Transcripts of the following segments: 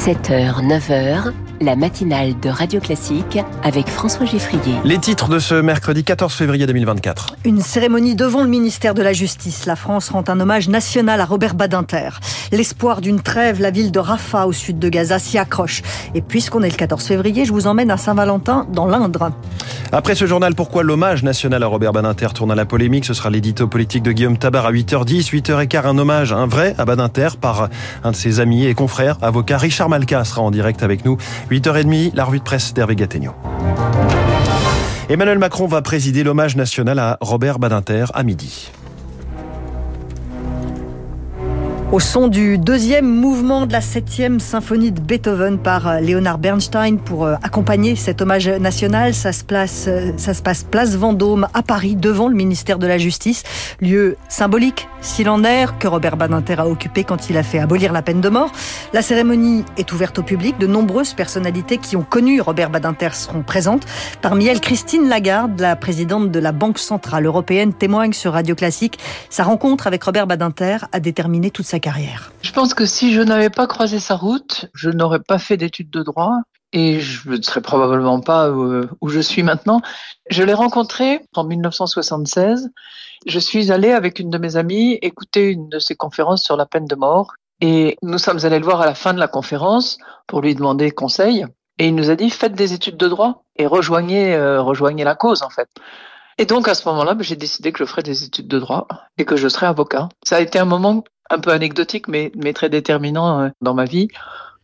7h, 9h, la matinale de Radio Classique avec François Geffrier. Les titres de ce mercredi 14 février 2024. Une cérémonie devant le ministère de la Justice. La France rend un hommage national à Robert Badinter. L'espoir d'une trêve, la ville de Rafah au sud de Gaza s'y accroche. Et puisqu'on est le 14 février, je vous emmène à Saint-Valentin dans l'Indre. Après ce journal, pourquoi l'hommage national à Robert Badinter tourne à la polémique? Ce sera l'édito politique de Guillaume Tabar à 8h10, 8h15, un hommage, un vrai à Badinter par un de ses amis et confrères, avocat Richard Malka sera en direct avec nous. 8h30, la revue de presse d'Hervé Gattegno. Emmanuel Macron va présider l'hommage national à Robert Badinter à midi. Au son du deuxième mouvement de la septième symphonie de Beethoven par euh, Leonard Bernstein pour euh, accompagner cet hommage national, ça se, place, euh, ça se passe place Vendôme à Paris devant le ministère de la Justice, lieu symbolique, s'il en est, que Robert Badinter a occupé quand il a fait abolir la peine de mort. La cérémonie est ouverte au public. De nombreuses personnalités qui ont connu Robert Badinter seront présentes. Parmi elles, Christine Lagarde, la présidente de la Banque Centrale Européenne, témoigne sur Radio Classique. Sa rencontre avec Robert Badinter a déterminé toute sa carrière. Je pense que si je n'avais pas croisé sa route, je n'aurais pas fait d'études de droit et je ne serais probablement pas où je suis maintenant. Je l'ai rencontré en 1976. Je suis allée avec une de mes amies écouter une de ses conférences sur la peine de mort et nous sommes allés le voir à la fin de la conférence pour lui demander conseil et il nous a dit faites des études de droit et rejoignez euh, rejoignez la cause en fait. Et donc à ce moment-là, j'ai décidé que je ferais des études de droit et que je serais avocat. Ça a été un moment un peu anecdotique, mais, très déterminant euh, dans ma vie.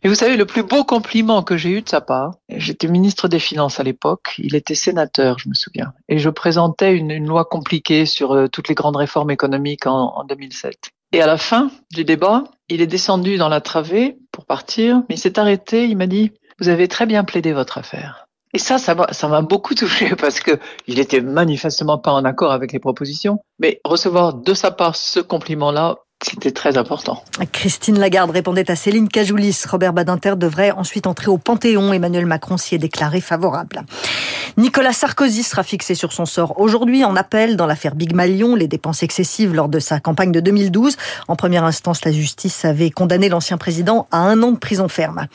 Et vous savez, le plus beau compliment que j'ai eu de sa part, j'étais ministre des Finances à l'époque, il était sénateur, je me souviens, et je présentais une, loi compliquée sur euh, toutes les grandes réformes économiques en 2007. Et à la fin du débat, il est descendu dans la travée pour partir, mais il s'est arrêté, il m'a dit, vous avez très bien plaidé votre affaire. Et ça, ça m'a, beaucoup touché parce que il était manifestement pas en accord avec les propositions. Mais recevoir de sa part ce compliment-là, c'était très important. Christine Lagarde répondait à Céline Cajoulis. Robert Badinter devrait ensuite entrer au Panthéon. Emmanuel Macron s'y est déclaré favorable. Nicolas Sarkozy sera fixé sur son sort aujourd'hui en appel dans l'affaire Big Malion, les dépenses excessives lors de sa campagne de 2012. En première instance, la justice avait condamné l'ancien président à un an de prison ferme.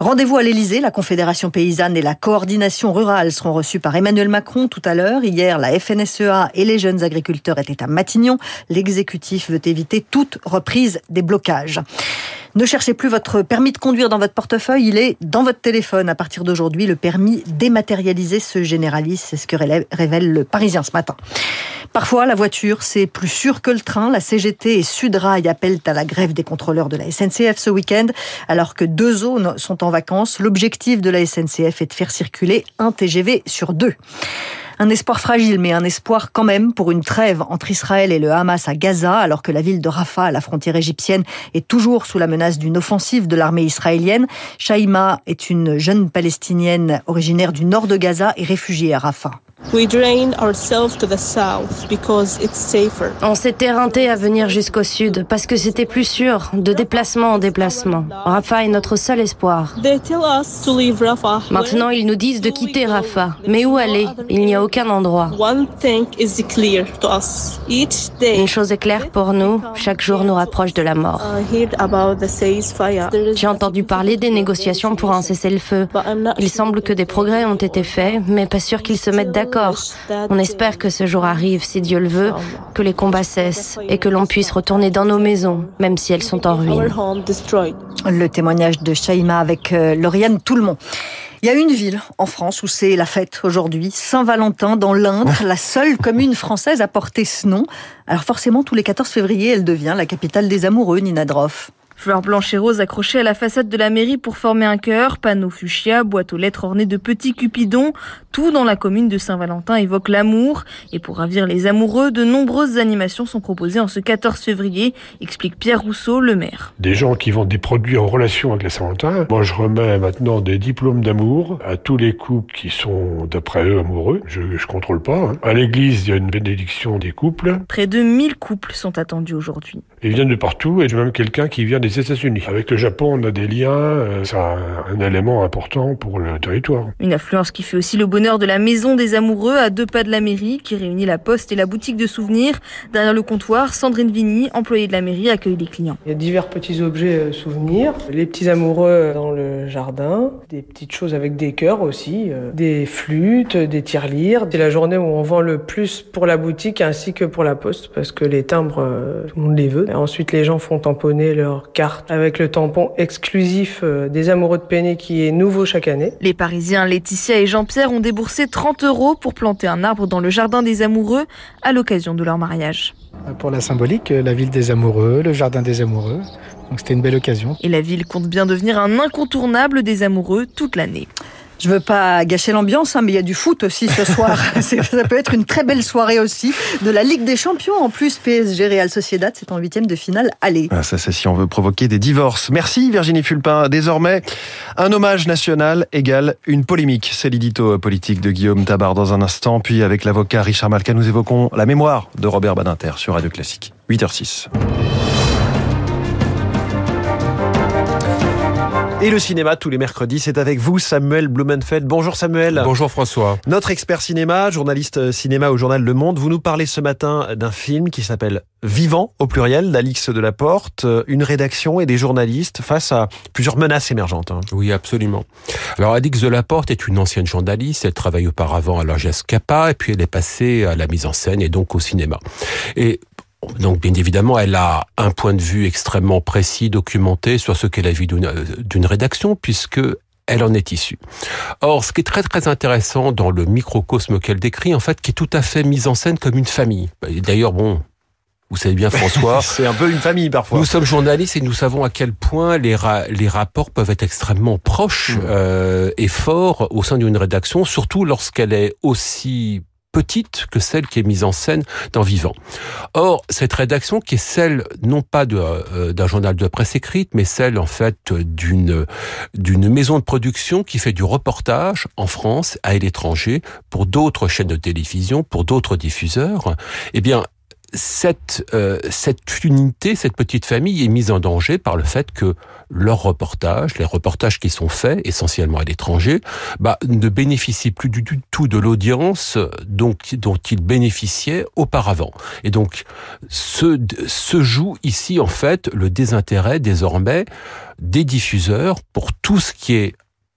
Rendez-vous à l'Elysée, la Confédération paysanne et la coordination rurale seront reçus par Emmanuel Macron tout à l'heure. Hier, la FNSEA et les jeunes agriculteurs étaient à Matignon. L'exécutif veut éviter toute reprise des blocages. Ne cherchez plus votre permis de conduire dans votre portefeuille, il est dans votre téléphone. À partir d'aujourd'hui, le permis dématérialisé se généralise, c'est ce que révèle le Parisien ce matin. Parfois, la voiture, c'est plus sûr que le train. La CGT et Sudrail appellent à la grève des contrôleurs de la SNCF ce week-end, alors que deux zones sont en vacances. L'objectif de la SNCF est de faire circuler un TGV sur deux. Un espoir fragile, mais un espoir quand même pour une trêve entre Israël et le Hamas à Gaza, alors que la ville de Rafah, à la frontière égyptienne, est toujours sous la menace d'une offensive de l'armée israélienne. Shaima est une jeune palestinienne originaire du nord de Gaza et réfugiée à Rafah. On s'est éreinté à venir jusqu'au sud parce que c'était plus sûr, de déplacement en déplacement. Rafah est notre seul espoir. Maintenant, ils nous disent de quitter Rafah. Mais où aller? Il n'y a aucun endroit. Une chose est claire pour nous, chaque jour nous rapproche de la mort. J'ai entendu parler des négociations pour un cessez-le-feu. Il semble que des progrès ont été faits, mais pas sûr qu'ils se mettent d'accord. On espère que ce jour arrive, si Dieu le veut, que les combats cessent et que l'on puisse retourner dans nos maisons, même si elles sont en ruine. Le témoignage de Shaima avec euh, Lauriane Toulmont. Il y a une ville en France où c'est la fête aujourd'hui, Saint-Valentin dans l'Indre, la seule commune française à porter ce nom. Alors forcément, tous les 14 février, elle devient la capitale des amoureux, Nina Droff. Fleurs blanches et roses accrochées à la façade de la mairie pour former un cœur, panneaux fuchsia, boîte aux lettres ornées de petits cupidons, tout dans la commune de Saint-Valentin évoque l'amour. Et pour ravir les amoureux, de nombreuses animations sont proposées en ce 14 février, explique Pierre Rousseau, le maire. Des gens qui vendent des produits en relation avec la Saint-Valentin. Moi, je remets maintenant des diplômes d'amour à tous les couples qui sont, d'après eux, amoureux. Je, je contrôle pas. Hein. À l'église, il y a une bénédiction des couples. Près de 1000 couples sont attendus aujourd'hui. Ils viennent de partout et j'ai même quelqu'un qui vient des États-Unis. Avec le Japon, on a des liens. Euh, c'est un, un élément important pour le territoire. Une affluence qui fait aussi le bonheur De la Maison des Amoureux à deux pas de la mairie, qui réunit la poste et la boutique de souvenirs. Derrière le comptoir, Sandrine Vigny, employée de la mairie, accueille les clients. Il y a divers petits objets euh, souvenirs, les petits amoureux dans le jardin, des petites choses avec des cœurs aussi, euh, des flûtes, des tirelires. C'est la journée où on vend le plus pour la boutique ainsi que pour la poste parce que les timbres, euh, tout le monde les veut. Et ensuite, les gens font tamponner leurs cartes avec le tampon exclusif des amoureux de Penny qui est nouveau chaque année. Les Parisiens Laetitia et Jean-Pierre ont déboursé 30 euros pour planter un arbre dans le jardin des amoureux à l'occasion de leur mariage. Pour la symbolique, la ville des amoureux, le jardin des amoureux. Donc c'était une belle occasion. Et la ville compte bien devenir un incontournable des amoureux toute l'année. Je veux pas gâcher l'ambiance, hein, mais il y a du foot aussi ce soir. ça peut être une très belle soirée aussi de la Ligue des Champions. En plus, PSG Real Sociedad, c'est en huitième de finale. Allez. Ah, ça, c'est si on veut provoquer des divorces. Merci Virginie Fulpin. Désormais, un hommage national égale une polémique. C'est l'édito politique de Guillaume Tabar dans un instant. Puis avec l'avocat Richard Malka, nous évoquons la mémoire de Robert Badinter sur Radio Classique. 8h06. Et le cinéma, tous les mercredis, c'est avec vous, Samuel Blumenfeld. Bonjour Samuel. Bonjour François. Notre expert cinéma, journaliste cinéma au journal Le Monde, vous nous parlez ce matin d'un film qui s'appelle Vivant, au pluriel, d'Alix de la Porte, une rédaction et des journalistes face à plusieurs menaces émergentes. Hein. Oui, absolument. Alors Alix de la Porte est une ancienne journaliste, elle travaille auparavant à l'Agence Kappa, et puis elle est passée à la mise en scène et donc au cinéma. Et donc bien évidemment, elle a un point de vue extrêmement précis, documenté sur ce qu'est la vie d'une rédaction, puisque elle en est issue. Or, ce qui est très très intéressant dans le microcosme qu'elle décrit, en fait, qui est tout à fait mise en scène comme une famille. D'ailleurs, bon, vous savez bien, François. c'est un peu une famille parfois. Nous sommes journalistes et nous savons à quel point les, les rapports peuvent être extrêmement proches mmh. euh, et forts au sein d'une rédaction, surtout lorsqu'elle est aussi petite que celle qui est mise en scène dans Vivant. Or, cette rédaction qui est celle non pas euh, d'un journal de presse écrite, mais celle en fait d'une d'une maison de production qui fait du reportage en France à l'étranger pour d'autres chaînes de télévision, pour d'autres diffuseurs. Eh bien, cette, euh, cette unité, cette petite famille est mise en danger par le fait que leurs reportages, les reportages qui sont faits essentiellement à l'étranger, bah, ne bénéficient plus du tout de l'audience dont, dont ils bénéficiaient auparavant. Et donc, se, se joue ici en fait le désintérêt désormais des diffuseurs pour tout ce qui est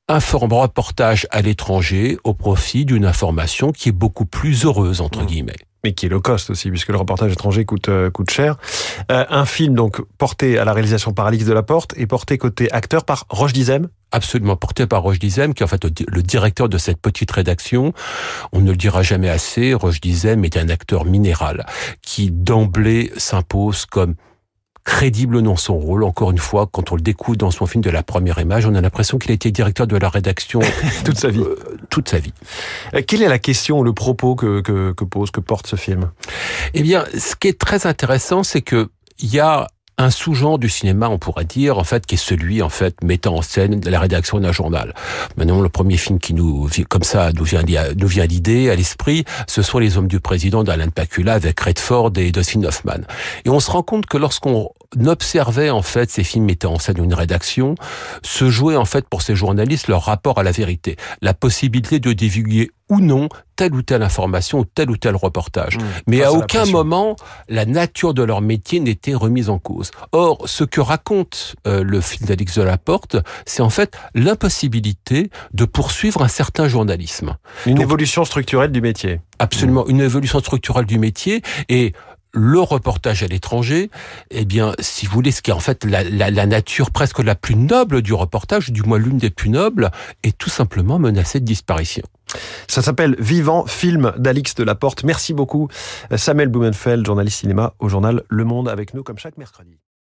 informe reportage à l'étranger au profit d'une information qui est beaucoup plus heureuse entre mmh. guillemets mais qui est low cost aussi, puisque le reportage étranger coûte, euh, coûte cher. Euh, un film donc porté à la réalisation par Alix Delaporte et porté côté acteur par Roche Dizem. Absolument, porté par Roche Dizem, qui est en fait le directeur de cette petite rédaction. On ne le dira jamais assez, Roche Dizem est un acteur minéral, qui d'emblée s'impose comme crédible dans son rôle. Encore une fois, quand on le découvre dans son film de la première image, on a l'impression qu'il a été directeur de la rédaction toute sa vie. Toute sa vie. Euh, quelle est la question, le propos que, que, que pose, que porte ce film? Eh bien, ce qui est très intéressant, c'est que il y a un sous-genre du cinéma, on pourrait dire, en fait, qui est celui, en fait, mettant en scène la rédaction d'un journal. Maintenant, le premier film qui nous, comme ça, nous vient, nous l'idée, à l'esprit, ce sont Les Hommes du Président d'Alain Pacula avec Redford et Dustin Hoffman. Et on se rend compte que lorsqu'on observait, en fait, ces films mettant en scène une rédaction, se jouait, en fait, pour ces journalistes, leur rapport à la vérité. La possibilité de divulguer ou non telle ou telle information ou tel ou tel reportage. Mmh. Mais à aucun moment, la nature de leur métier n'était remise en cause. Or, ce que raconte euh, le film d'Alix de la Porte, c'est en fait l'impossibilité de poursuivre un certain journalisme. Une évolution structurelle du métier. Absolument, mmh. une évolution structurelle du métier. Et le reportage à l'étranger, eh bien, si vous voulez, ce qui est en fait la, la, nature presque la plus noble du reportage, du moins l'une des plus nobles, est tout simplement menacée de disparition. Ça s'appelle Vivant, film d'Alix de la Porte. Merci beaucoup, Samuel Blumenfeld, journaliste cinéma au journal Le Monde, avec nous comme chaque mercredi.